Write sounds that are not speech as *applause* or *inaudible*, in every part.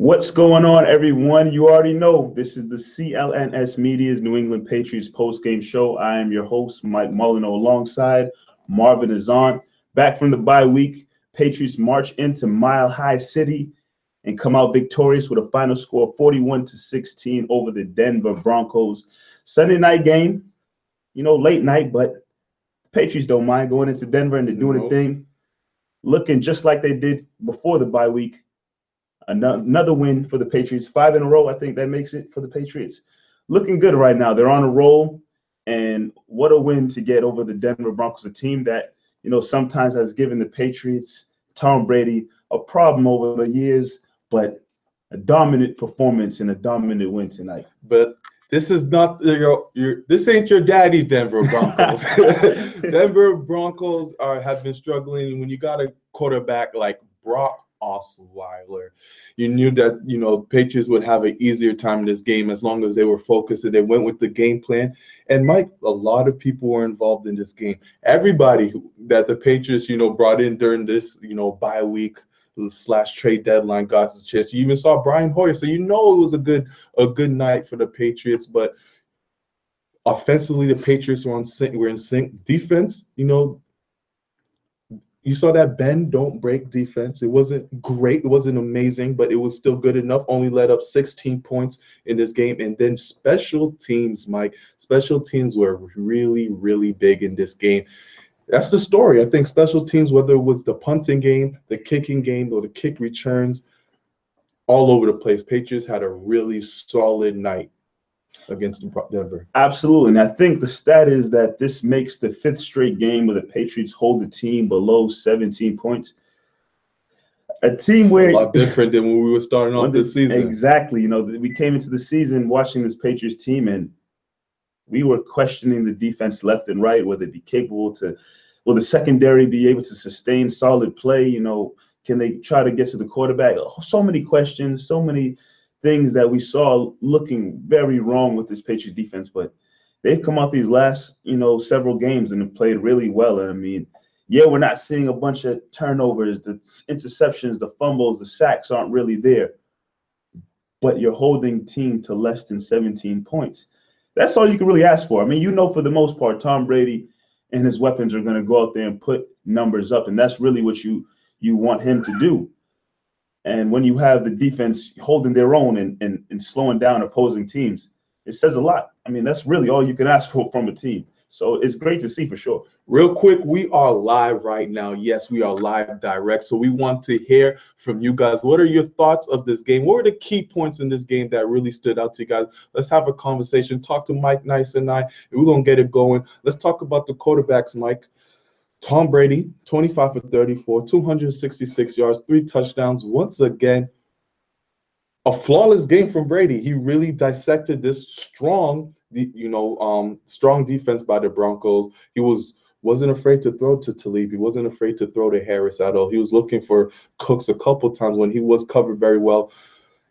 What's going on, everyone? You already know this is the CLNS Media's New England Patriots post-game show. I am your host, Mike Molyneux, alongside Marvin Azant. Back from the bye week, Patriots march into Mile High City and come out victorious with a final score of 41 to 16 over the Denver Broncos. Sunday night game, you know, late night, but Patriots don't mind going into Denver and they're doing nope. a thing, looking just like they did before the bye week Another win for the Patriots, five in a row. I think that makes it for the Patriots. Looking good right now. They're on a roll, and what a win to get over the Denver Broncos, a team that you know sometimes has given the Patriots, Tom Brady, a problem over the years, but a dominant performance and a dominant win tonight. But this is not your your this ain't your daddy's Denver Broncos. *laughs* *laughs* Denver Broncos are have been struggling when you got a quarterback like Brock Osweiler. You knew that you know Patriots would have an easier time in this game as long as they were focused and they went with the game plan. And Mike, a lot of people were involved in this game. Everybody that the Patriots you know brought in during this you know bye week slash trade deadline got his chance. You even saw Brian Hoyer, so you know it was a good a good night for the Patriots, but. Offensively, the Patriots were on sync. We're in sync. Defense, you know, you saw that Ben don't break defense. It wasn't great, it wasn't amazing, but it was still good enough. Only led up 16 points in this game. And then special teams, Mike, special teams were really, really big in this game. That's the story. I think special teams, whether it was the punting game, the kicking game, or the kick returns, all over the place. Patriots had a really solid night against Denver. Absolutely. And I think the stat is that this makes the fifth straight game where the Patriots hold the team below 17 points. A team where a lot different than when we were starting off this season. Exactly. You know, we came into the season watching this Patriots team and we were questioning the defense left and right, whether it be capable to will the secondary be able to sustain solid play? You know, can they try to get to the quarterback? So many questions, so many things that we saw looking very wrong with this Patriots defense, but they've come out these last, you know, several games and have played really well. And I mean, yeah, we're not seeing a bunch of turnovers, the interceptions, the fumbles, the sacks aren't really there. But you're holding team to less than 17 points. That's all you can really ask for. I mean, you know, for the most part, Tom Brady and his weapons are going to go out there and put numbers up, and that's really what you you want him to do. And when you have the defense holding their own and, and, and slowing down opposing teams, it says a lot. I mean, that's really all you can ask *laughs* for from a team. So it's great to see for sure. Real quick, we are live right now. Yes, we are live direct. So we want to hear from you guys. What are your thoughts of this game? What were the key points in this game that really stood out to you guys? Let's have a conversation. Talk to Mike Nice and I, we're gonna get it going. Let's talk about the quarterbacks, Mike. Tom Brady, 25 for 34, 266 yards, three touchdowns. Once again, a flawless game from Brady. He really dissected this strong, you know, um, strong defense by the Broncos. He was wasn't afraid to throw to Talib. He wasn't afraid to throw to Harris at all. He was looking for Cooks a couple times when he was covered very well.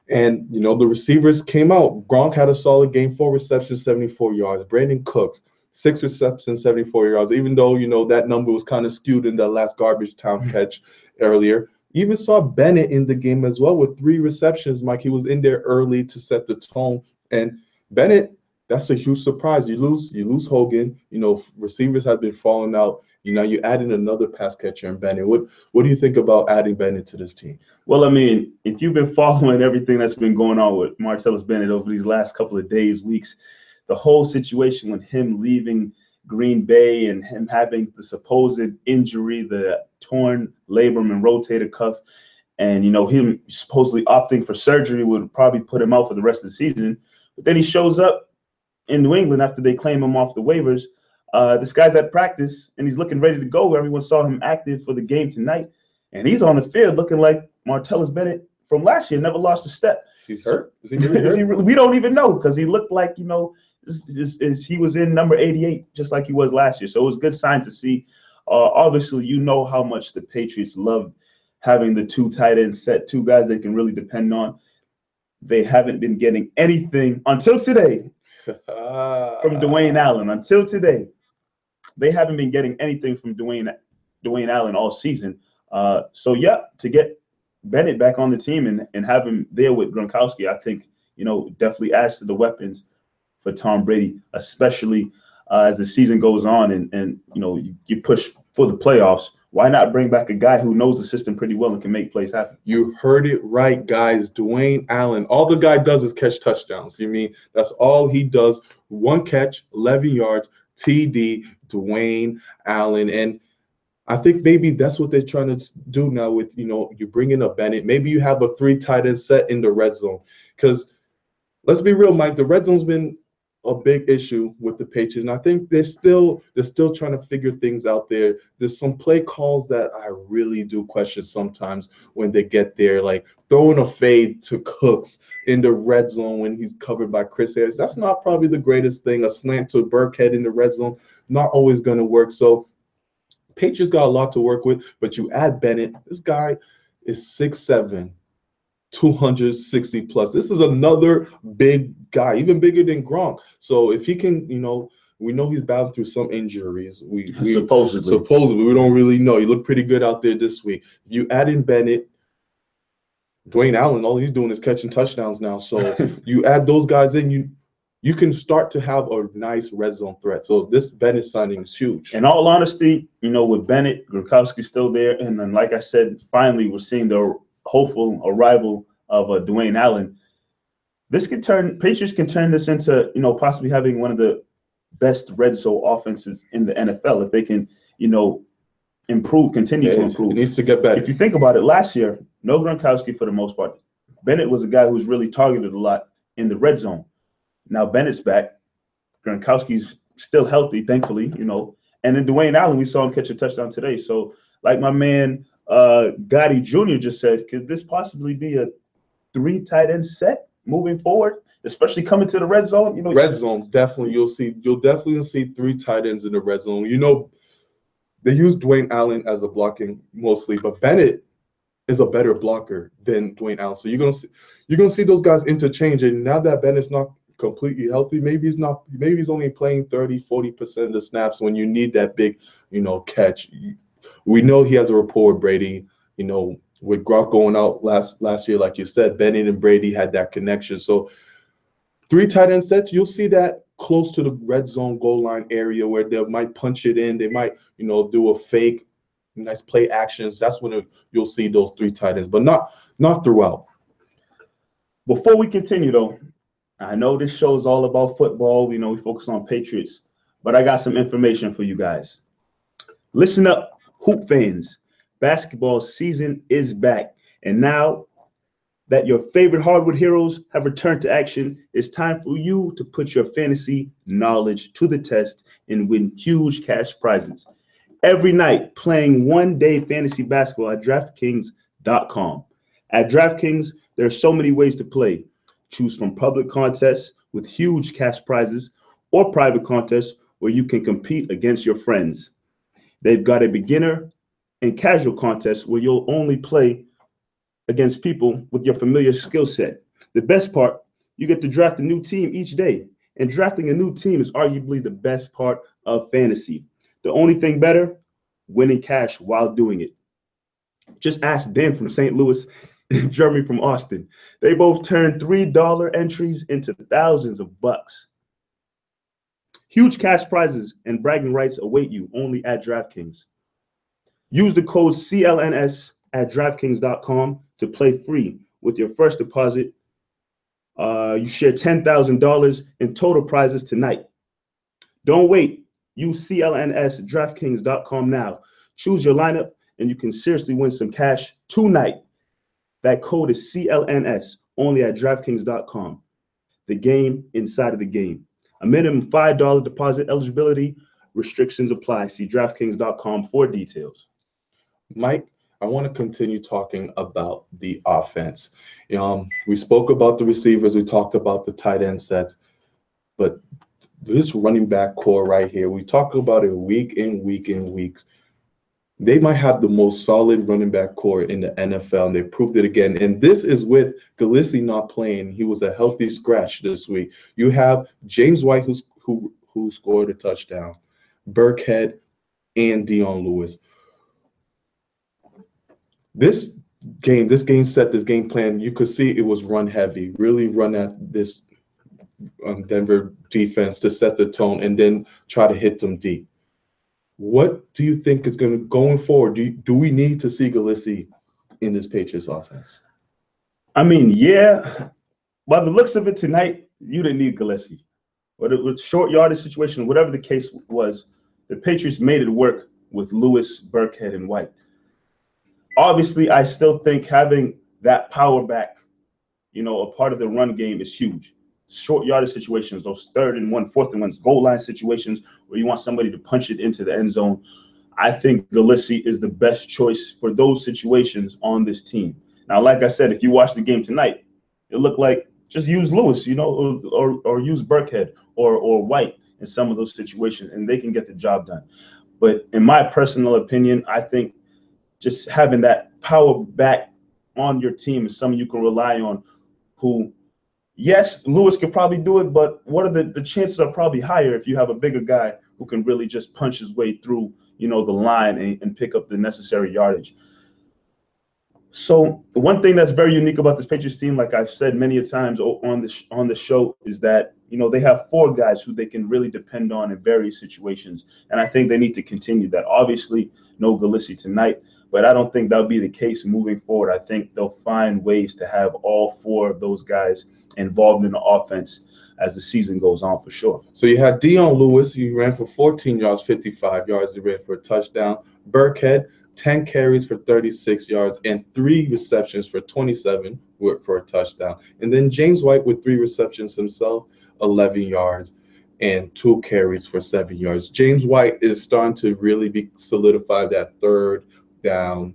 And you know, the receivers came out. Gronk had a solid game, four receptions, 74 yards. Brandin Cooks, six receptions, 74 yards, even though, you know, that number was kind of skewed in the last garbage time mm-hmm. catch earlier. even saw Bennett in the game as well with three receptions, Mike. He was in there early to set the tone. And Bennett, that's a huge surprise. You lose, you lose Hogan. You know, receivers have been falling out. You know, you add in another pass catcher in Bennett. What what do you think about adding Bennett to this team? Well, I mean, if you've been *laughs* following everything that's been going on with Martellus Bennett over these last couple of days, weeks, the whole situation with him leaving Green Bay and him having the supposed injury, the torn labrum and rotator cuff, and you know him supposedly opting for surgery would probably put him out for the rest of the season. But then he shows up in New England after they claim him off the waivers. Uh, this guy's at practice and he's looking ready to go. Everyone saw him active for the game tonight, and he's on the field looking like Martellus Bennett from last year. Never lost a step. He's hurt. Is he really *laughs* hurt? he we don't even know because he looked like you know is, is, he was in number 88 just like he was last year. So it was a good sign to see. Uh, obviously, you know how much the Patriots love having the two tight ends set, two guys they can really depend on. They haven't been getting anything until today *laughs* from Dwayne Allen. Until today, they haven't been getting anything from Dwayne Dwayne Allen all season. Uh, so yeah, to get Bennett back on the team and, and have him there with Gronkowski, I think you know definitely adds to the weapons for Tom Brady, especially uh, as the season goes on and and you know you, you push for the playoffs. Why not bring back a guy who knows the system pretty well and can make plays happen? You heard it right, guys. Dwayne Allen. All the guy does is catch touchdowns. You mean that's all he does? One catch, 11 yards, TD, Dwayne Allen. And I think maybe that's what they're trying to do now with, you know, you bring in a Bennett. Maybe you have a three tight end set in the red zone. Because let's be real, Mike, the red zone's been a big issue with the Patriots. And I think they're still they're still trying to figure things out there. There's some play calls that I really do question sometimes when they get there, like throwing a fade to Cooks in the red zone when he's covered by Chris Harris. That's not probably the greatest thing. A slant to Burkhead in the red zone, not always going to work. So Patriots got a lot to work with, but you add Bennett. This guy is six seven, 260 plus. This is another big guy, even bigger than Gronk. So if he can, you know, we know he's battling through some injuries. We, we supposedly supposedly we don't really know. He looked pretty good out there this week. You add in Bennett, Dwayne Allen, all he's doing is catching touchdowns now. So *laughs* you add those guys in, you you can start to have a nice red zone threat. So this Bennett signing is huge. In all honesty, you know, with Bennett, Gronkowski's still there, and then like I said, finally we're seeing the hopeful arrival of uh, Dwayne Allen. This can turn Patriots can turn this into you know possibly having one of the best red zone offenses in the NFL if they can you know improve, continue to improve. It needs to get better. If you think about it, last year no Gronkowski for the most part. Bennett was a guy who was really targeted a lot in the red zone. Now Bennett's back. Gronkowski's still healthy, thankfully, you know. And then Dwayne Allen, we saw him catch a touchdown today. So, like my man uh, Gotti Jr. just said, could this possibly be a three tight end set moving forward, especially coming to the red zone? You know, red zones definitely. You'll see. You'll definitely see three tight ends in the red zone. You know, they use Dwayne Allen as a blocking mostly, but Bennett is a better blocker than Dwayne Allen. So you're gonna see you're gonna see those guys interchange. And now that Bennett's not completely healthy, maybe he's not. Maybe he's only playing 30, 40 percent of the snaps when you need that big, you know, catch we know he has a rapport with Brady. You know, with Gronk going out last last year, like you said, Bennett and Brady had that connection. So three tight end sets, you'll see that close to the red zone goal line area where they might punch it in. They might, you know, do a fake, nice play actions. That's when it, you'll see those three tight ends, but not not throughout. Before we continue, though, I know this show is all about football. You know, we focus on Patriots, but I got some information for you guys. Listen up, Hoop fans, basketball season is back. And now that your favorite hardwood heroes have returned to action, it's time for you to put your fantasy knowledge to the test and win huge cash prizes. Every night, playing one day fantasy basketball at DraftKings.com. At DraftKings, there are so many ways to play. Choose from public contests with huge cash prizes or private contests where you can compete against your friends. They've got a beginner and casual contest where you'll only play against people with your familiar skill set. The best part, you get to draft a new team each day. And drafting a new team is arguably the best part of fantasy. The only thing better, winning cash while doing it. Just ask Ben from St. Louis and *laughs* Jeremy from Austin. They both turned $3 entries into thousands of bucks. Huge cash prizes and bragging rights await you only at DraftKings. Use the code CLNS at DraftKings.com to play free with your first deposit. Uh, you share $10,000 in total prizes tonight. Don't wait. Use CLNS DraftKings.com now. Choose your lineup, and you can seriously win some cash tonight. That code is CLNS only at DraftKings.com. The game inside of the game. A minimum $5 deposit eligibility. Restrictions apply. See DraftKings.com for details. Mike, I want to continue talking about the offense. Um, we spoke about the receivers, we talked about the tight end sets, but this running back corps right here, we talk about it week in, week in, weeks. They might have the most solid running back corps in the NFL, and they proved it again. And this is with Gillislee not playing. He was a healthy scratch this week. You have James White, who's, who who scored a touchdown, Burkhead, and Dion Lewis this game, this game set, this game plan, you could see it was run heavy, really run at this um, Denver defense to set the tone and then try to hit them deep. What do you think is going to going forward? Do you, do we need to see Gillislee in this Patriots offense? I mean, yeah. By the looks of it tonight, you didn't need Gillislee. But it was short yardage situation, whatever the case was, the Patriots made it work with Lewis, Burkhead, and White obviously, I still think having that power back, you know, a part of the run game is huge. Short yardage situations, those third and one, fourth and ones, goal line situations where you want somebody to punch it into the end zone. I think Gillislee is the best choice for those situations on this team. Now, like I said, if you watch the game tonight, it looked like just use Lewis, you know, or, or, or use Burkhead or or White in some of those situations, and they can get the job done. But in my personal opinion, I think just having that power back on your team is someone you can rely on who yes lewis could probably do it but what are the, the chances are probably higher if you have a bigger guy who can really just punch his way through you know the line and, and pick up the necessary yardage so one thing that's very unique about this Patriots team, like I've said many a times on the on the show, is that you know they have four guys who they can really depend on in various situations, and I think they need to continue that. Obviously, no Gillislee tonight, but I don't think that'll be the case moving forward. I think they'll find ways to have all four of those guys involved in the offense as the season goes on for sure. So you had Dion Lewis, he ran for 14 yards, 55 yards, he ran for a touchdown. Burkhead, 10 carries for 36 yards and three receptions for 27 for a touchdown. And then James White with three receptions himself, 11 yards and two carries for seven yards. James White is starting to really be solidified that third down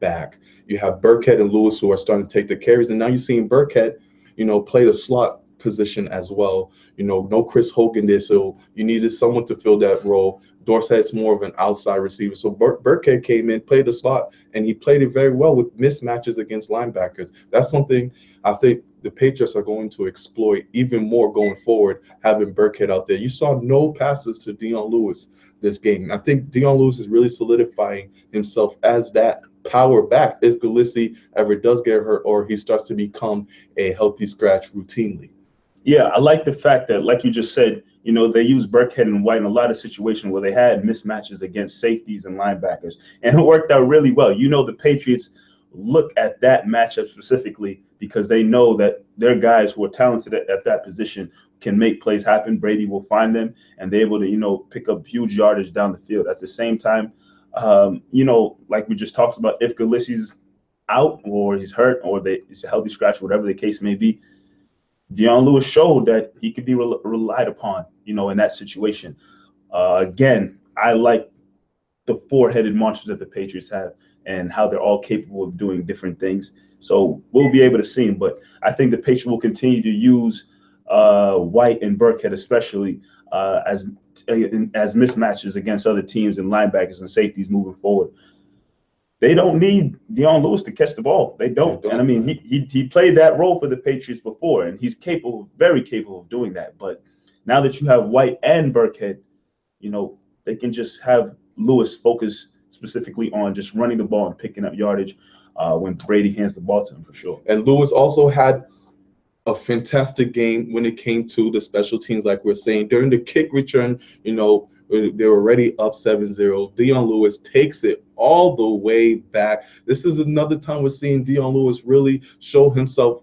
back. You have Burkhead and Lewis who are starting to take the carries, and now you're seeing Burkhead, you know, play the slot position as well. You know, no Chris Hogan there, so you needed someone to fill that role. Dorsett's more of an outside receiver, so Bur- Burkhead came in, played the slot, and he played it very well with mismatches against linebackers. That's something I think the Patriots are going to exploit even more going forward, having Burkhead out there. You saw no passes to Dion Lewis this game. I think Dion Lewis is really solidifying himself as that power back if Gillislee ever does get hurt or he starts to become a healthy scratch routinely. Yeah, I like the fact that, like you just said, you know, they use Burkhead and White in a lot of situations where they had mismatches against safeties and linebackers, and it worked out really well. You know, the Patriots look at that matchup specifically because they know that their guys who are talented at, at that position can make plays happen. Brady will find them and they're able to, you know, pick up huge yardage down the field. At the same time, um, you know, like we just talked about, if Gillislee's out or he's hurt or they, it's a healthy scratch, whatever the case may be, Dion Lewis showed that he could be re- relied upon, you know, in that situation. Uh, again, I like the four-headed monsters that the Patriots have and how they're all capable of doing different things. So we'll be able to see him. But I think the Patriots will continue to use uh, White and Burkhead, especially uh, as as mismatches against other teams and linebackers and safeties moving forward. They don't need Dion Lewis to catch the ball. They don't. They don't. And I mean, he, he he played that role for the Patriots before, and he's capable, very capable of doing that. But now that you have White and Burkhead, you know, they can just have Lewis focus specifically on just running the ball and picking up yardage uh, when Brady hands the ball to him for sure. And Lewis also had a fantastic game when it came to the special teams, like we're saying. During the kick return, you know, they were already up 7-0. Dion Lewis takes it all the way back. This is another time we're seeing Dion Lewis really show himself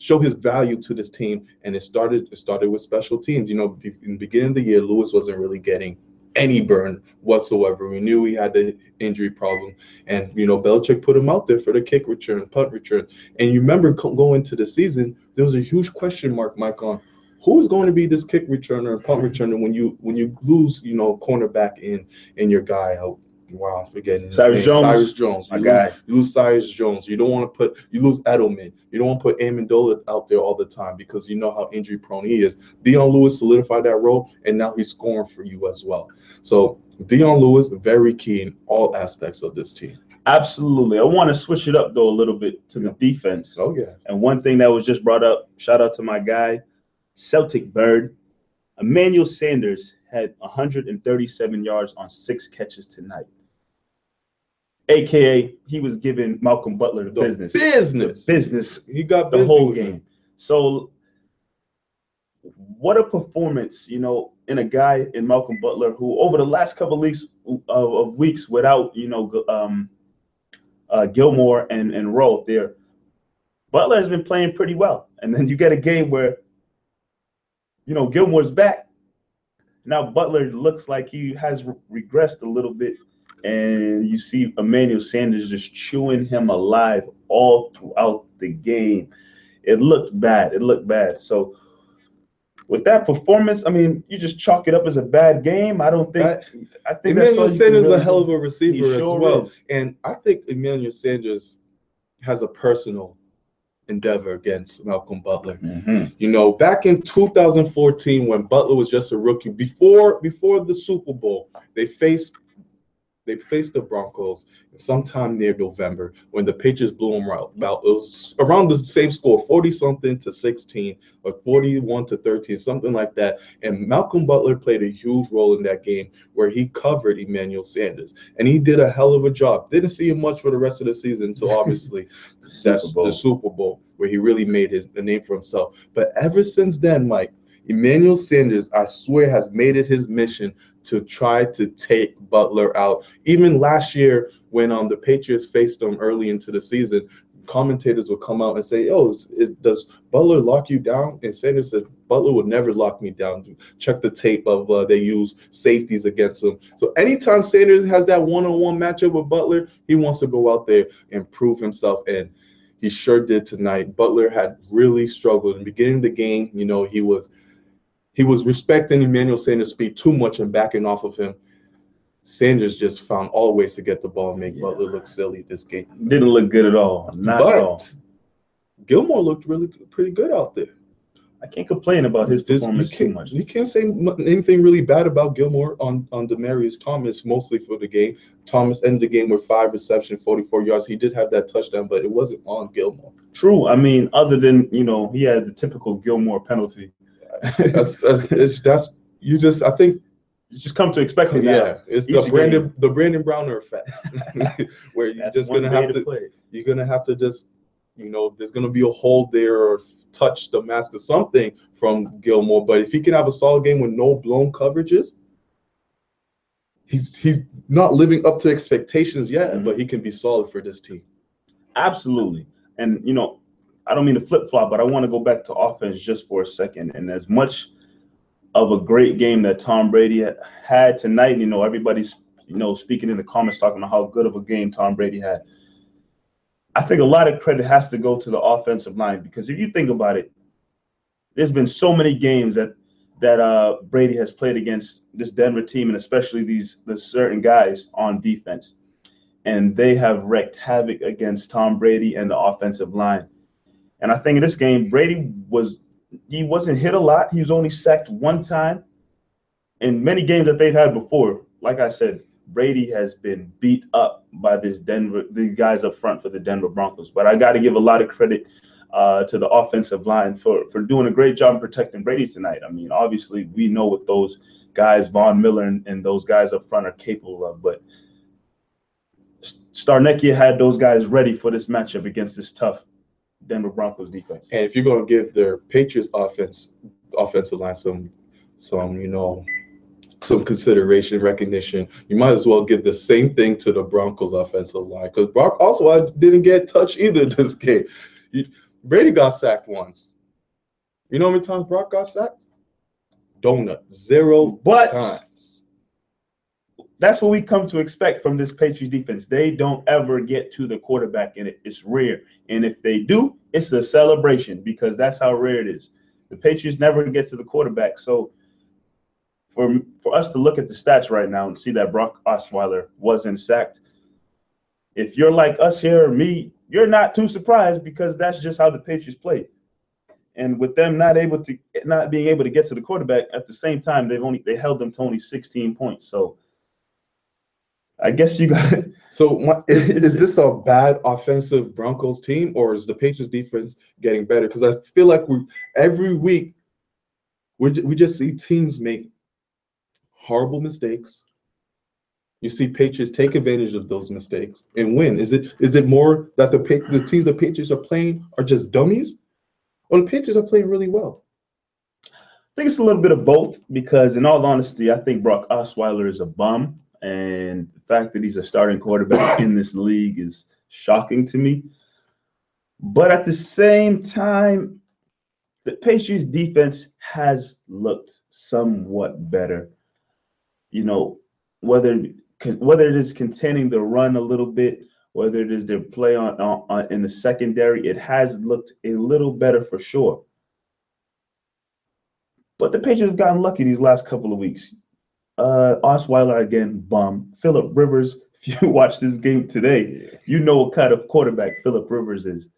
show his value to this team. And it started it started with special teams. You know, in the beginning of the year, Lewis wasn't really getting any burn whatsoever. We knew he had the injury problem, and you know Belichick put him out there for the kick return, punt return. And you remember going to the season, there was a huge question mark, Mike, on who is going to be this kick returner and punt returner when you when you lose, you know, cornerback in and your guy out wow, I'm forgetting Cyrus Jones. Cyrus Jones. My you guy. Lose, you lose Cyrus Jones. You don't want to put you lose Edelman. You don't want to put Amendola out there all the time because you know how injury prone he is. Dion Lewis solidified that role, and now he's scoring for you as well. So Dion Lewis very key in all aspects of this team. Absolutely. I want to switch it up though a little bit to the defense. Oh yeah. And one thing that was just brought up, shout out to my guy, Celtic Bird. Emmanuel Sanders had 137 yards on six catches tonight. AKA, he was giving Malcolm Butler the, The business. Business. Business He got the whole with him. game. So, what a performance, you know, in a guy in Malcolm Butler who, over the last couple of weeks of, of weeks, without you know, um, uh, Gilmore and and Rowe there, Butler has been playing pretty well. And then you get a game where, you know, Gilmore's back. Now Butler looks like he has re- regressed a little bit, and you see Emmanuel Sanders just chewing him alive all throughout the game. It looked bad. It looked bad. So with that performance, I mean, you just chalk it up as a bad game. I don't think. That- I think Emmanuel Sanders is a hell of a receiver He as sure well. is. And I think Emmanuel Sanders has a personal endeavor against Malcolm Butler. Mhm. You know, back in 2014, when Butler was just a rookie, before before the Super Bowl, they faced they faced the Broncos sometime near November when the Patriots blew them out. About it was around the same score, 40 something to 16 or 41 to 13, something like that. And Malcolm Butler played a huge role in that game where he covered Emmanuel Sanders, and he did a hell of a job. Didn't see him much for the rest of the season until obviously *laughs* that's Super the Super Bowl where he really made his the name for himself. But ever since then, Mike, Emmanuel Sanders, I swear, has made it his mission to try to take Butler out. Even last year, when um the Patriots faced them early into the season, commentators would come out and say, "Oh, is, is, does Butler lock you down?" And Sanders said, "Butler would never lock me down." Check the tape of uh, they use safeties against him. So anytime Sanders has that one-on-one matchup with Butler, he wants to go out there and prove himself and. He sure did tonight. Butler had really struggled in the beginning of the game. You know, he was he was respecting Emmanuel Sanders' speed too much and backing off of him. Sanders just found all ways to get the ball and make Yeah. Butler look silly this game. Didn't look good at all. Not at all. Gilmore looked really pretty good out there. I can't complain about his performance too much. You can't say anything really bad about Gilmore on on Demaryius Thomas, mostly for the game. Thomas ended the game with five reception, 44 yards. He did have that touchdown, but it wasn't on Gilmore. True. I mean, other than you know, he had the typical Gilmore penalty. That's that's it's, that's you just I think You just come to expect it yeah, it's the Brandon the Brandon Browner effect, *laughs* *laughs* where you're That's just gonna have to play. you're gonna have to just you know there's gonna be a hold there or touch the mask or something from Gilmore. But if he can have a solid game with no blown coverages, he's he's not living up to expectations yet, Mhm. but he can be solid for this team. Absolutely. And you know, I don't mean to flip flop, but I want to go back to offense just for a second. And as much of a great game that Tom Brady had- tonight, you know, everybody's you know speaking in the comments talking about how good of a game Tom Brady had. I think a lot of credit has to go to the offensive line because if you think about it, there's been so many games that that uh, Brady has played against this Denver team, and especially these the certain guys on defense, and they have wreaked havoc against Tom Brady and the offensive line. And I think in this game, Brady was he wasn't hit a lot. He was only sacked one time. In many games that they've had before, like I said, Brady has been beat up by this Denver, these guys up front for the Denver Broncos. But I got to give a lot of credit uh, to the offensive line for for doing a great job protecting Brady tonight. I mean, obviously we know what those guys, Von Miller and, and those guys up front are capable of, but Scarnecchia had those guys ready for this matchup against this tough Denver Broncos defense. And if you're gonna give their Patriots offense offensive line some some, you know, some consideration, recognition, you might as well give the same thing to the Broncos offensive line. Because Brock Osweiler didn't get touched either *laughs* this game. You, Brady got sacked once. You know how many times Brock got sacked? Donut. Zero But times. That's what we come to expect from this Patriots defense. They don't ever get to the quarterback, and it, it's rare. And if they do, it's a celebration because that's how rare it is. The Patriots never get to the quarterback. So for for us to look at the stats right now and see that Brock Osweiler wasn't sacked, if you're like us here or me, you're not too surprised because that's just how the Patriots play. And with them not able to not being able to get to the quarterback at the same time, they've only they held them to only 16 points. So I guess you got So my, *laughs* is, is this a bad offensive Broncos team, or is the Patriots defense getting better? Because I feel like we every week we we just see teams make horrible mistakes. You see Patriots take advantage of those mistakes and win. Is it is it more that the the teams the Patriots are playing are just dummies, or the Patriots are playing really well? I think it's a little bit of both because, in all honesty, I think Brock Osweiler is a bum, and the fact that he's a starting quarterback *laughs* in this league is shocking to me. But at the same time, the Patriots defense has looked somewhat better. You know, whether whether it is containing the run a little bit, whether it is their play on, on, on in the secondary, it has looked a little better for sure. But the Patriots have gotten lucky these last couple of weeks. Uh, Osweiler again, bum. Philip Rivers. *laughs* If you watch this game today, you know what kind of quarterback Philip Rivers is.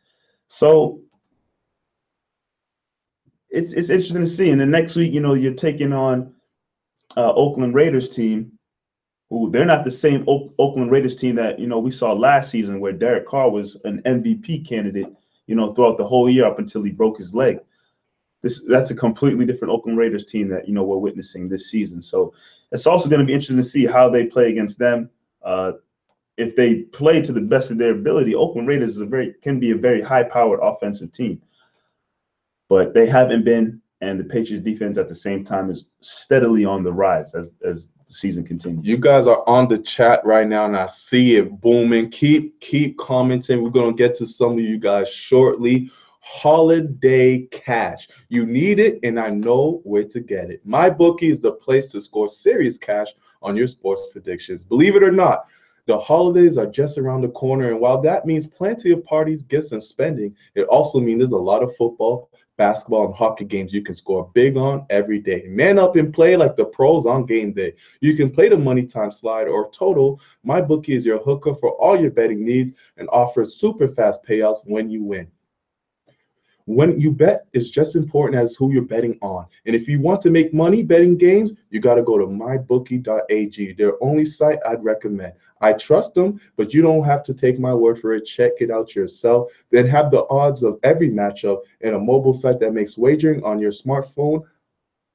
So it's it's interesting to see. And the next week, you know, you're taking on uh, Oakland Raiders team, who they're not the same o- Oakland Raiders team that you know we saw last season, where Derek Carr was an MVP candidate, you know, throughout the whole year up until he broke his leg. This that's a completely different Oakland Raiders team that you know we're witnessing this season. So it's also going to be interesting to see how they play against them. Uh, if they play to the best of their ability, Oakland Raiders is a very can be a very high-powered offensive team, but they haven't been, and the Patriots defense at the same time is steadily on the rise as as the season continues. You guys are on the chat right now, and I see it booming. Keep keep commenting. We're gonna get to some of you guys shortly. Holiday cash. You need it, and I know where to get it. My bookie is the place to score serious cash on your sports predictions. Believe it or not, the holidays are just around the corner, and while that means plenty of parties, gifts, and spending, it also means there's a lot of football, basketball, and hockey games you can score big on every day. Man up and play like the pros on game day. You can play the money time slide or total. My bookie is your hookup for all your betting needs and offers super fast payouts when you win. When you bet, it's just important as who you're betting on. And if you want to make money betting games, you got to go to mybookie.ag, their only site I'd recommend. I trust them, but you don't have to take my word for it. Check it out yourself. Then have the odds of every matchup in a mobile site that makes wagering on your smartphone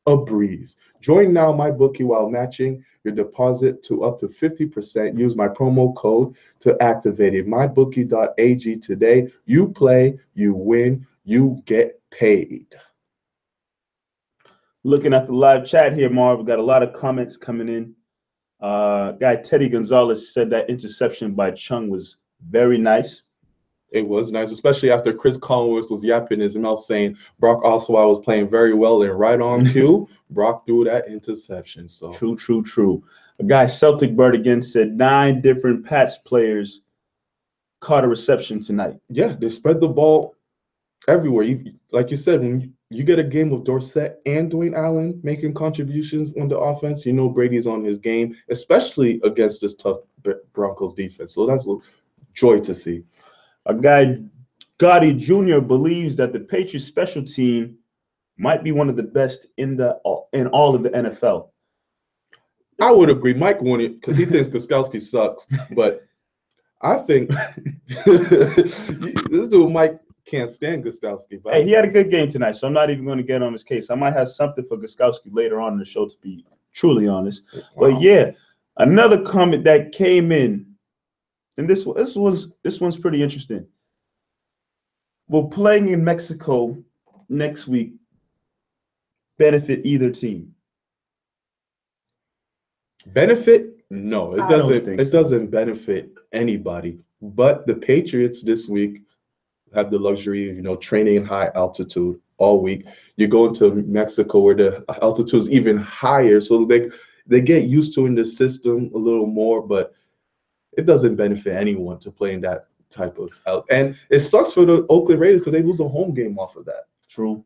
a breeze. Join now my bookie while matching your deposit to up to 50%. Use my promo code to activate it. Mybookie.ag today. You play, you win, you get paid. Looking at the live chat here, Marv, we got a lot of comments coming in. Uh, guy Teddy Gonzalez said that interception by Chung was very nice. It was nice, especially after Chris Collinsworth was yapping his mouth saying Brock Osweiler was playing very well and right on *laughs* cue, Brock threw that interception. So True, true, true. A guy Celtic Bird again said nine different Pats players caught a reception tonight. yeah, they spread the ball everywhere. You, like you said, when you, you get a game with Dorsett and Dwayne Allen making contributions on the offense, you know Brady's on his game, especially against this tough Broncos defense. So that's a joy to see. A guy Gotti Jr. believes that the Patriots special team might be one of the best in the in all of the NFL. I would agree. Mike it because he thinks Gostkowski sucks, but I think *laughs* this dude Mike can't stand Gostkowski. But Hey, he had a good game tonight, so I'm not even going to get on his case. I might have something for Gostkowski later on in the show to be truly honest. Wow. But yeah, another comment that came in, and this this was this one's pretty interesting. will playing in Mexico next week benefit either team? Benefit? No, it doesn't. It so. doesn't benefit anybody. But the Patriots this week have the luxury of you know training in high altitude all week. You go into Mexico where the altitude is even higher, so they they get used to in the system a little more. But it doesn't benefit anyone to play in that type of out. And it sucks for the Oakland Raiders because they lose a home game off of that. True.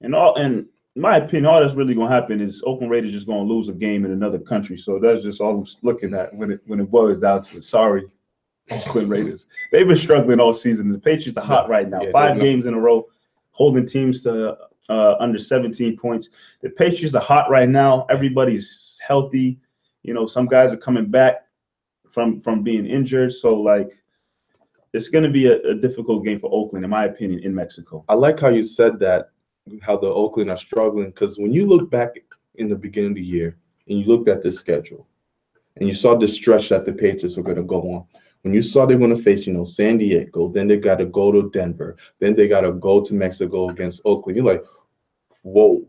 And all and my opinion, all that's really gonna happen is Oakland Raiders just gonna lose a game in another country. So that's just all I'm looking at when it when it boils down to it. Sorry, *laughs* Oakland Raiders. They've been struggling all season. The Patriots are hot right now. Yeah, Five games in a row, holding teams to uh, under 17 points. The Patriots are hot right now. Everybody's healthy. You know, some guys are coming back from from being injured. So like it's gonna be a, a difficult game for Oakland, in my opinion, in Mexico. I like how you said that, how the Oakland are struggling. Because when you look back in the beginning of the year and you looked at the schedule and you saw the stretch that the Patriots were going to go on, when you saw they're going to face, you know, San Diego, then they got to go to Denver, then they got to go to Mexico against Oakland, you're like, whoa,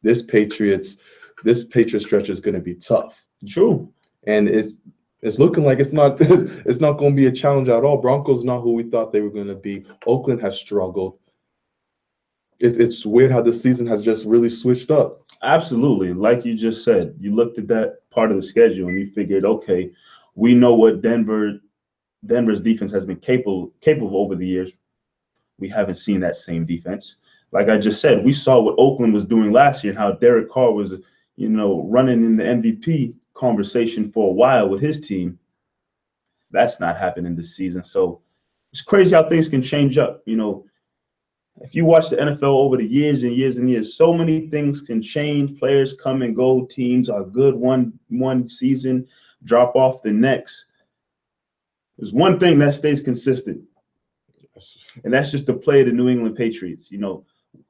this Patriots, this Patriot stretch is going to be tough. True. And it's it's looking like it's not *laughs* it's not going to be a challenge at all. Broncos not who we thought they were going to be. Oakland has struggled. It, it's weird how the season has just really switched up. Absolutely. Like you just said, you looked at that part of the schedule and you figured, okay, we know what Denver Denver's defense has been capable capable over the years. We haven't seen that same defense. Like I just said, we saw what Oakland was doing last year and how Derek Carr was, you know, running in the MVP conversation for a while with his team. That's not happening this season. So it's crazy how things can change up. You know, if you watch the NFL over the years and years and years, so many things can change. Players come and go. Teams are good one one season, drop off the next. There's one thing that stays consistent, and that's just the play of the New England Patriots. You know,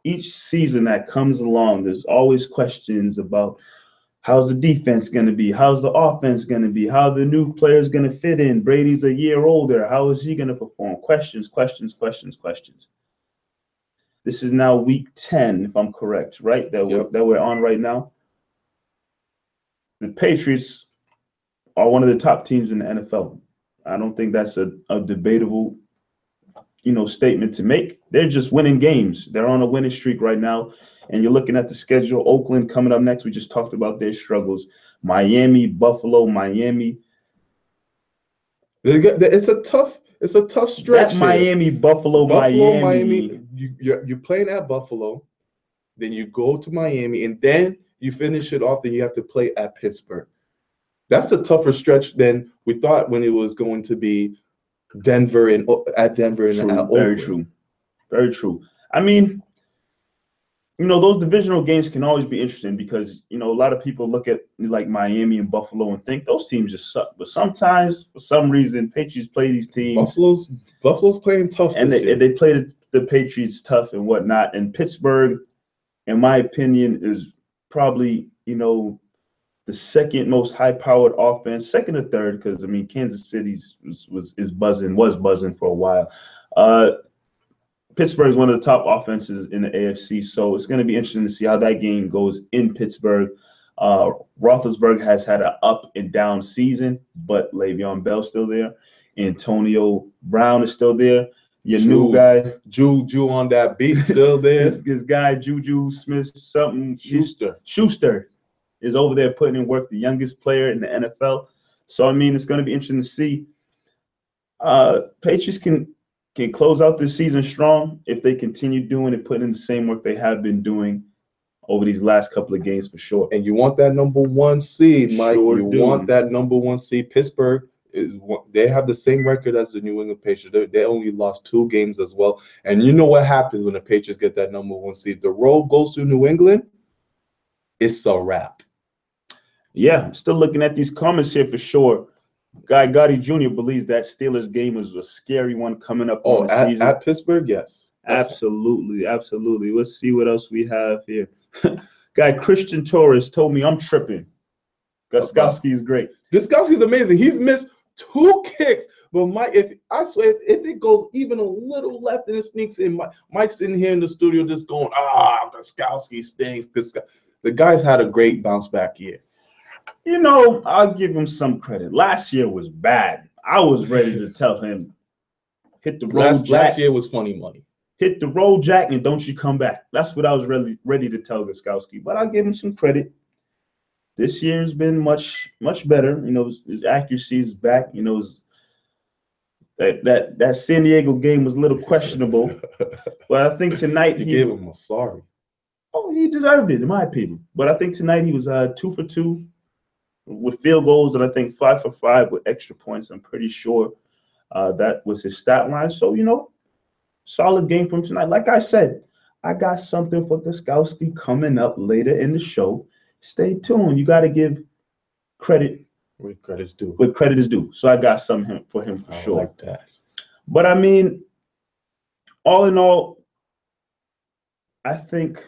each season that comes along, there's always questions about how's the defense going to be, how's the offense going to be, how the new players going to fit in. Brady's a year older. How is he going to perform? Questions, questions, questions, questions. This is now week 10, if I'm correct, right? That, we're, that we're on right now. The Patriots are one of the top teams in the NFL. I don't think that's a, a debatable, you know, statement to make. They're just winning games. They're on a winning streak right now. And you're looking at the schedule. Oakland coming up next. We just talked about their struggles. Miami, Buffalo, Miami. It's a tough. It's a tough stretch. That. Miami, Buffalo, Buffalo, Miami. Miami. You you're, you're playing at Buffalo, then you go to Miami, and then you finish it off. Then you have to play at Pittsburgh. That's a tougher stretch than we thought when it was going to be Denver and uh, at Denver and True, at very true. Very true. I mean, you know, those divisional games can always be interesting because, you know, a lot of people look at like Miami and Buffalo and think those teams just suck. But sometimes, for some reason, Patriots play these teams Buffalo's Buffalo's playing tough and they, year. they play the, the Patriots tough and whatnot. And Pittsburgh, in my opinion, is probably, you know, the second most high powered offense, second or third, because I mean Kansas City's was, was is buzzing, was buzzing for a while. Uh Pittsburgh is one of the top offenses in the AFC, so it's going to be interesting to see how that game goes in Pittsburgh. Uh, Roethlisberger has had an up and down season, but Le'Veon Bell's still there. Antonio Brown is still there. Your new guy, Juju on that beat still *laughs* there. this, this guy Juju Smith something Schuster. Schuster is over there putting in work, the youngest player in the NFL. So I mean, it's going to be interesting to see. Uh, Patriots can can close out this season strong if they continue doing and putting in the same work they have been doing over these last couple of games for sure. And you want that number one seed, Mike. Sure you do. want that number one seed. Pittsburgh is they have the same record as the New England Patriots. They, they only lost two games as well. And you know what happens when the Patriots get that number one seed? The road goes to New England. It's a wrap. Yeah, I'm still looking at these comments here for sure. Guy Gotti Jr. believes that Steelers game is a scary one coming up Oh, on the at, season. at Pittsburgh, yes. That's- Absolutely, absolutely. Let's see what else we have here. *laughs* Guy Christian Torres told me I'm tripping. Gostkowski is great. Gostkowski's amazing. He's missed two kicks But Mike, if I swear, if it goes even a little left and it sneaks in, Mike, Mike's in here in the studio just going, ah, Gostkowski stinks. Because the guy's had a great bounce back year. You know, I'll give him some credit. Last year was bad. I was ready to tell him, hit the road, Last, Jack. last year was funny money. hit the road, Jack, and don't you come back. That's what I was really ready to tell Gostkowski. But I'll give him some credit. This year's been much, much better. You know, his, his accuracy is back. You know, his, that that that San Diego game was a little questionable, *laughs* but I think tonight You he gave him a sorry. oh he deserved it in my opinion. But I think tonight he was uh, two for two with field goals, and I think five for five with extra points. I'm pretty sure uh, that was his stat line. So you know, solid game from tonight. Like I said, I got something for Gostkowski coming up later in the show. Stay tuned. You got to give credit With credits due. where credit is due. So I got some him- for him for I sure. like that. But I mean, all in all, I think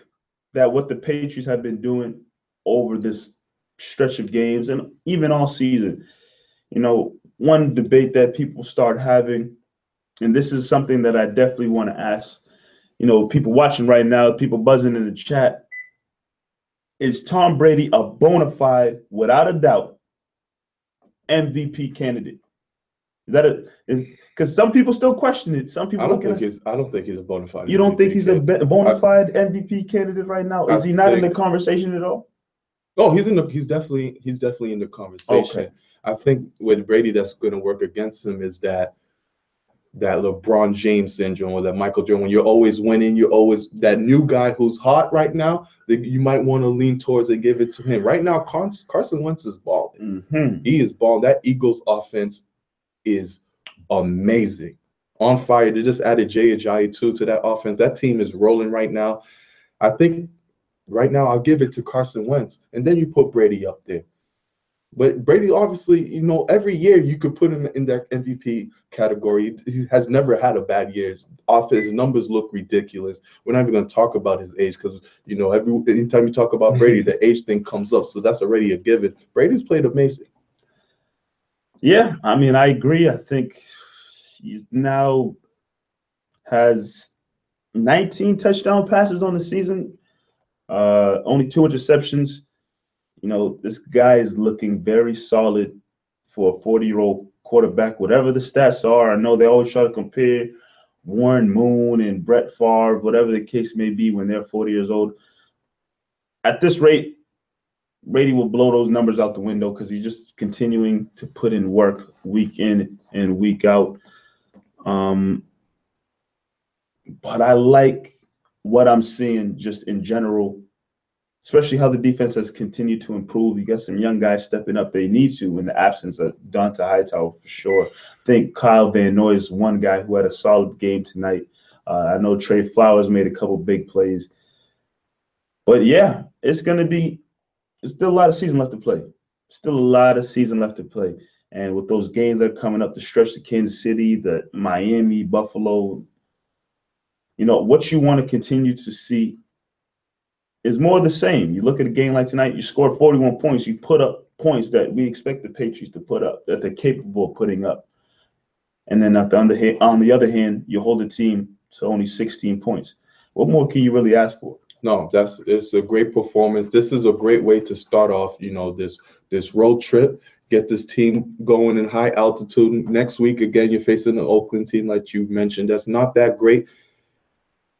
that what the Patriots have been doing over this stretch of games and even all season, you know, one debate that people start having, and this is something that I definitely want to ask, you know, people watching right now, people buzzing in the chat, is Tom Brady a bona fide, without a doubt, MVP candidate? Is that a is because some people still question it. Some people I don't think he's. I don't think he's a bona fide. You don't think he's a bona fide MVP candidate right now? Is I he not in the conversation at all? Oh, he's in the. He's definitely. He's definitely in the conversation. Okay. I think with Brady, that's going to work against him is that that LeBron James syndrome or that Michael Jordan. When you're always winning, you're always that new guy who's hot right now. That you might want to lean towards and give it to him. Right now, Car- Carson Wentz is balling. Mm-hmm. He is balling. That Eagles offense is amazing. On fire. They just added Jay Ajayi too to that offense. That team is rolling right now. I think right now I'll give it to Carson Wentz. And then you put Brady up there. But Brady, obviously, you know, every year you could put him in that MVP category. He has never had a bad year. His off his numbers look ridiculous. We're not even going to talk about his age because you know every anytime you talk about Brady, the age thing comes up. So that's already a given. Brady's played amazing. Yeah, I mean, I agree. I think he's now has 19 touchdown passes on the season, uh, only two interceptions. You know, this guy is looking very solid for a 40 year old quarterback, whatever the stats are. I know they always try to compare Warren Moon and Brett Favre, whatever the case may be, when they're 40 years old. At this rate, Brady will blow those numbers out the window because he's just continuing to put in work week in and week out. Um, but I like what I'm seeing just in general, especially how the defense has continued to improve. You got some young guys stepping up. They need to in the absence of Dont'a Hightower for sure. I think Kyle Van Noy is one guy who had a solid game tonight. Uh, I know Trey Flowers made a couple big plays. But yeah, it's to be there's still a lot of season left to play. Still a lot of season left to play. And with those games that are coming up, the stretch to Kansas City, the Miami, Buffalo, you know, what you want to continue to see is more of the same. You look at a game like tonight, you scored 41 points, you put up points that we expect the Patriots to put up, that they're capable of putting up. And then at the on the other hand, you hold the team to only 16 points. What more can you really ask for? No, that's it's a great performance. This is a great way to start off, you know, this this road trip. Get this team going in high altitude. Next week, again, you're facing an Oakland team, like you mentioned. That's not that great.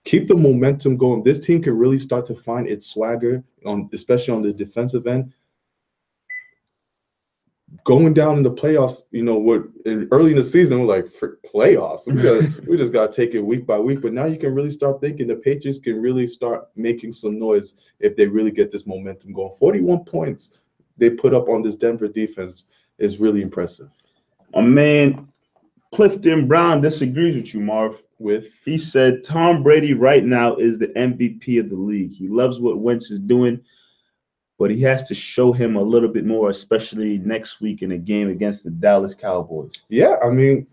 Keep the momentum going. This team can really start to find its swagger on, especially on the defensive end. Going down in the playoffs, you know, what early in the season, we're like for playoffs. We got *laughs* we just gotta take it week by week. But now you can really start thinking the Patriots can really start making some noise if they really get this momentum going. 41 points they put up on this Denver defense is really impressive. My man Clifton Brown disagrees with you, Marv. With He said Tom Brady right now is the MVP of the league. He loves what Wentz is doing, but he has to show him a little bit more, especially next week in a game against the Dallas Cowboys. yeah, I mean,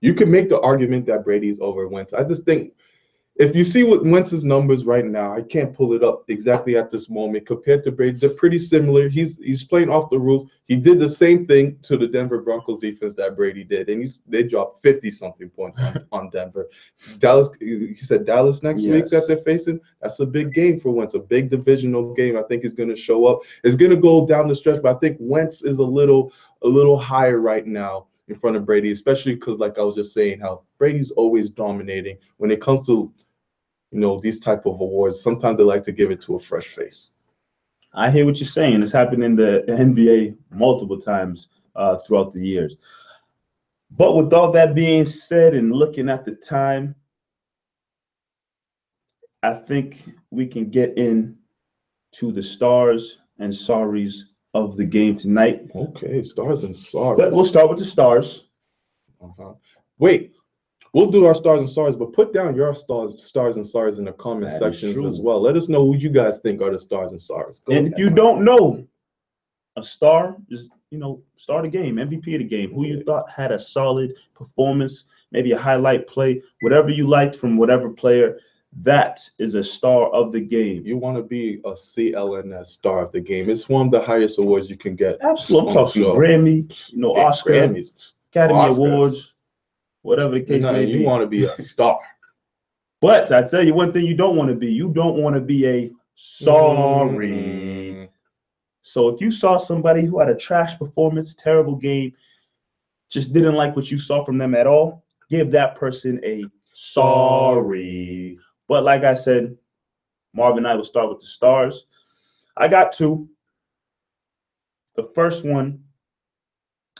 you can make the argument that Brady's over Wentz. I just think if you see what Wentz's numbers right now, I can't pull it up exactly at this moment. Compared to Brady, they're pretty similar. He's he's playing off the roof. He did the same thing to the Denver Broncos defense that Brady did, and he's they dropped fifty something points on, *laughs* on Denver. Dallas, he said Dallas next week Yes. that they're facing. That's a big game for Wentz, a big divisional game. I think is going to show up. It's going to go down the stretch, but I think Wentz is a little a little higher right now in front of Brady, especially because, like I was just saying, how Brady's always dominating when it comes to you know these type of awards. Sometimes they like to give it to a fresh face. I hear what you're saying. It's happened in the NBA multiple times uh, throughout the years. But with all that being said, and looking at the time, I think we can get in to the stars and sorries of the game tonight. Okay, stars and sorries. But we'll start with the stars. Uh-huh. Wait, we'll do our stars and stars, but put down your stars, stars and stars in the comment That sections as well. Let us know who you guys think are the stars and stars. Go And if you don't know, a star is, you know, star of the game, MVP of the game, who you thought had a solid performance, maybe a highlight play, whatever you liked from whatever player, that is a star of the game. you want to be a CLNS star of the game, it's one of the highest awards you can get. Absolutely. I'm talking. Grammy, you know, Yeah, Oscar, Grammys. Academy Oscars. Awards, whatever the case No, may you be. You want to be a star. But I tell you one thing you don't want to be. You don't want to be a sorry. Mm. So if you saw somebody who had a trash performance, terrible game, just didn't like what you saw from them at all, give that person a sorry. But like I said, Marvin and I will start with the stars. I got two. The first one,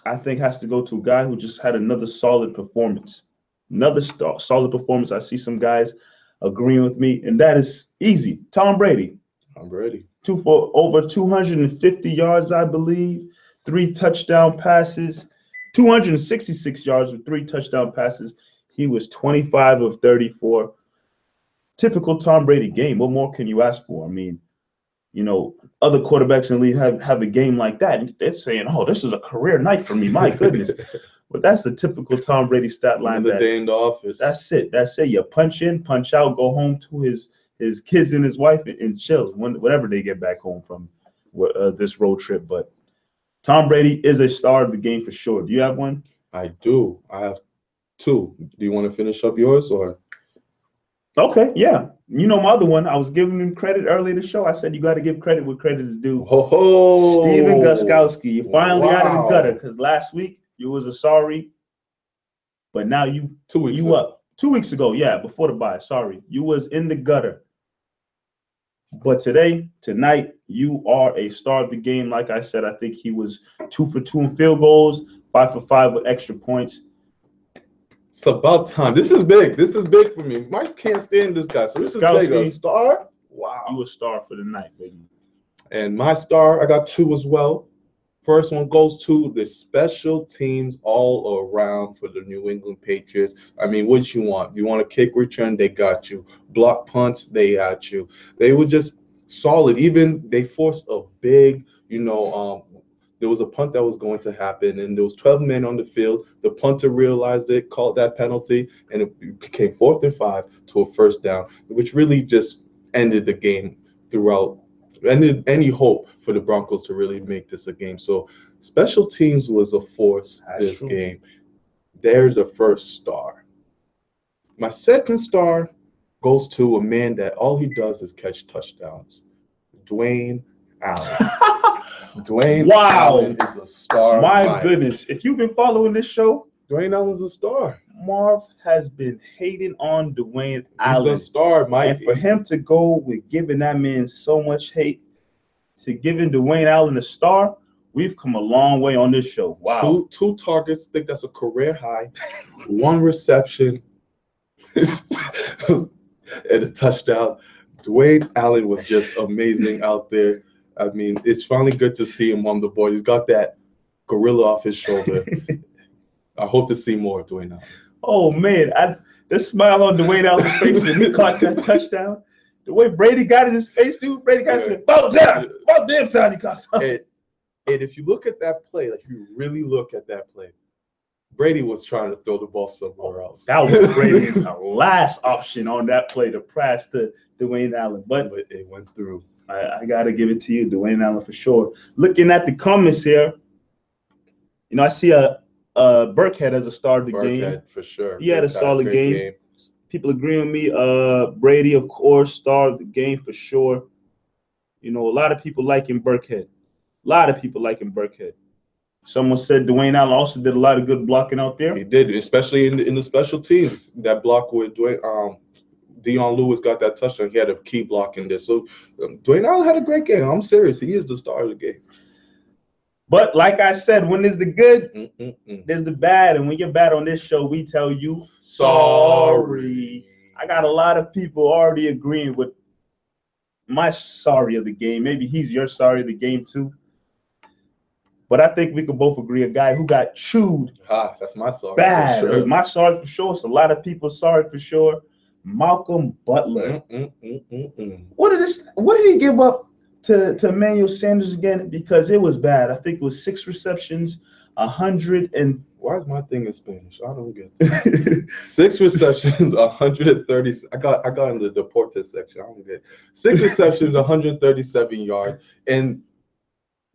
I think, has to go to a guy who just had another solid performance. Another solid performance. I see some guys agreeing with me, and that is easy. Tom Brady I'm ready. two for over 250 yards, I believe, three touchdown passes, 266 yards with three touchdown passes. He was 25 of 34. Typical Tom Brady game. What more can you ask for? I mean, you know, other quarterbacks in the league have, have a game like that. and They're saying, oh, this is a career night for me. My *laughs* goodness. but that's the typical Tom Brady stat line. The that- day in the office. that's it. That's it. You punch in, punch out, go home to his his kids and his wife and, and chill when whatever they get back home from uh, this road trip. But Tom Brady is a star of the game for sure. Do you have one? I do. I have two. Do you want to finish up yours or? Okay, yeah. You know my other one. I was giving him credit earlier in the show. I said you got to give credit where credit is due. Ho! Stephen Gostkowski, you're finally out of the gutter because last week you was a sorry, but now you Two weeks. you ago. up two weeks ago yeah before the buy. sorry you was in the gutter but today tonight you are a star of the game like i said i think he was two for two in field goals five for five with extra points It's about time. This is big. This is big for me. Mike can't stand this guy. So this is big. A star? Wow. you a star for the night baby And my star, I got two as well. First one goes to the special teams all around for the New England Patriots. I mean, what you want? You want a kick return? They got you. Block punts? They got you. They were just solid. Even they forced a big, you know, um, there was a punt that was going to happen, and there was 12 men on the field. The punter realized it, called that penalty, and it became fourth and five to a first down, which really just ended the game throughout ended any hope for the Broncos to really make this a game. So special teams was a force That's this true. game. There's the first star. My second star goes to a man that all he does is catch touchdowns. Dwayne Allen. *laughs* Dwayne Wow. Allen is a star. my goodness if you've been following this show Dwayne Allen's a star. marv has been hating on dwayne Allen. He's a star, Mike. and for him to go with giving that man so much hate to giving dwayne allen a star we've come a long way on this show wow Two two targets. think that's a career high. One reception *laughs* and a touchdown. Dwayne Allen was just amazing out there. I mean, it's finally good to see him on the board. He's got that gorilla off his shoulder. *laughs* I hope to see more of Dwayne Allen. Oh man, I, the smile on Dwayne Allen's face when he caught that touchdown. The way Brady got in his face, dude. Brady got Yeah. about damn, about damn time you caught something. And, and if you look at that play, like you really look at that play, Brady was trying to throw the ball somewhere else. That was *laughs* Brady's last option on that play to pass to Dwayne Allen. But but it went through. I, I got to give it to you, Dwayne Allen, for sure. Looking at the comments here, you know, I see a, a Burkhead as a star of the game. Burkhead, for sure. He had a solid great game. People agree with me. Uh, Brady, of course, star of the game for sure. You know, a lot of people liking Burkhead. A lot of people liking Burkhead. Someone said Dwayne Allen also did a lot of good blocking out there. He did, especially in the, in the special teams. That block with Dwayne, um, Dion Lewis got that touchdown. He had a key block in there. So um, Dwayne Allen had a great game. I'm serious. He is the star of the game. But like I said, when there's the good, Mm-mm-mm. there's the bad. And when you're bad on this show, we tell you sorry. I got a lot of people already agreeing with my sorry of the game. Maybe he's your sorry of the game too. But I think we could both agree a guy who got chewed Ha, that's my for bad. sure. My sorry for sure. It's a lot of people sorry for sure. Malcolm Butler. Mm-mm-mm-mm-mm. What did this? What did he give up to to Emmanuel Sanders again? Because it was bad. I think it was six receptions, a hundred and Why is my thing in Spanish? I don't get it. *laughs* Six receptions, 130. I got I got in the deported section. I don't get it. Six receptions, 137 yards, and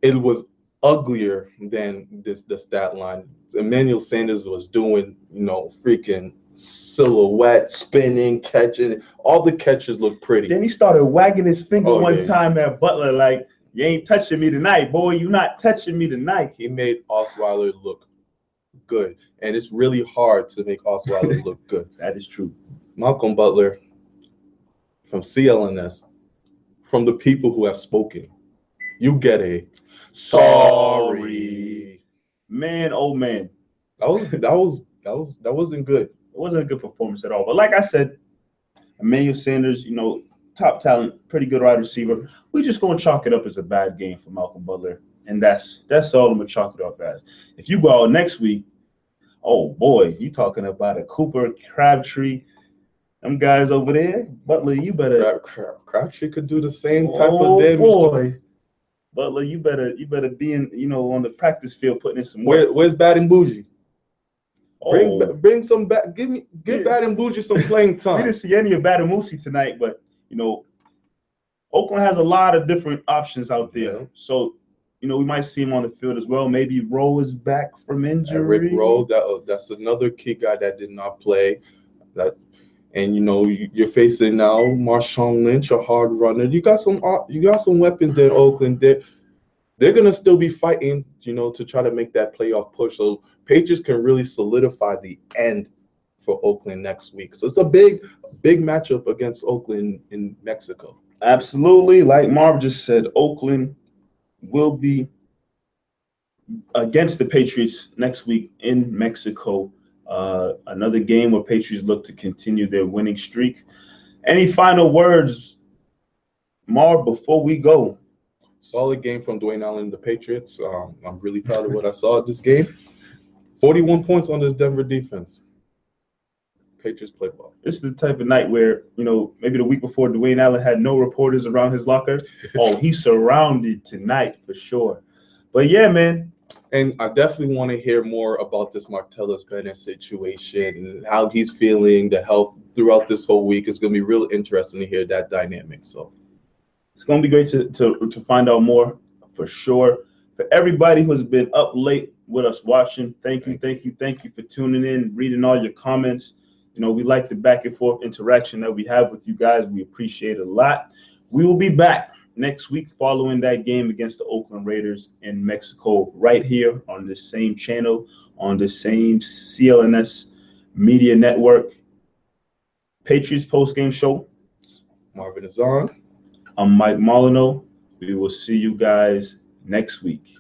it was uglier than this the stat line. Emmanuel Sanders was doing, you know, freaking silhouette, spinning, catching. All the catches look pretty. Then he started wagging his finger Oh, one yeah. time at Butler, like, you ain't touching me tonight, boy. You not touching me tonight. He made Osweiler look good, and it's really hard to make Osweiler *laughs* look good. That is true. Malcolm Butler from CLNS, from the people who have spoken, you get a sorry. Man, oh man. That was that was that was that wasn't good. It wasn't a good performance at all. But like I said, Emmanuel Sanders, you know, top talent, pretty good wide receiver. We just gonna chalk it up as a bad game for Malcolm Butler. And that's that's all I'm gonna chalk it up as. If you go out next week, oh boy, you talking about a Cooper Crabtree. Them guys over there, Butler, you better Crab, crab, Crabtree could do the same type oh, of damage. boy. Butler, you better you better be in, you know, on the practice field putting in some work. Where, where's Bad and Bougie? Bring Oh. bring some back. Give me give Yeah. Bad and Bougie some playing *laughs* time. We didn't see any of Bademosi tonight, but you know, Oakland has a lot of different options out there. Yeah. So, you know, we might see him on the field as well. Maybe Rowe is back from And injury. Eric Rowe, that uh, that's another key guy that did not play. That and you know you- you're facing now Marshawn Lynch, a hard runner. You got some uh, you got some weapons there in *laughs* Oakland. They're they're gonna still be fighting, you know, to try to make that playoff push. So Patriots can really solidify the end for Oakland next week. So it's a big big matchup against Oakland in Mexico. Absolutely. Like Marv just said, Oakland will be against the Patriots next week in Mexico. Uh, another game where Patriots look to continue their winning streak. Any final words, Marv, before we go? Solid game from Dwayne Allen and the Patriots. Um, I'm really proud of what I saw at this game. 41 points on this Denver defense. Patriots play ball. This is the type of night where, you know, maybe the week before Dwayne Allen had no reporters around his locker. *laughs* Oh, he's surrounded tonight for sure. But yeah, man, And I definitely want to hear more about this Martellus Bennett situation and how he's feeling, the health throughout this whole week. It's going to be real interesting to hear that dynamic. So, it's gonna be great to, to to find out more for sure. For everybody who's been up late with us watching, thank you, thank you, thank you for tuning in, reading all your comments. You know, we like the back and forth interaction that we have with you guys. We appreciate it a lot. We will be back next week following that game against the Oakland Raiders in Mexico, right here on the same channel, on the same CLNS media network. Patriots post game show. Marvin is on. I'm Mike Molyneux. We will see you guys next week.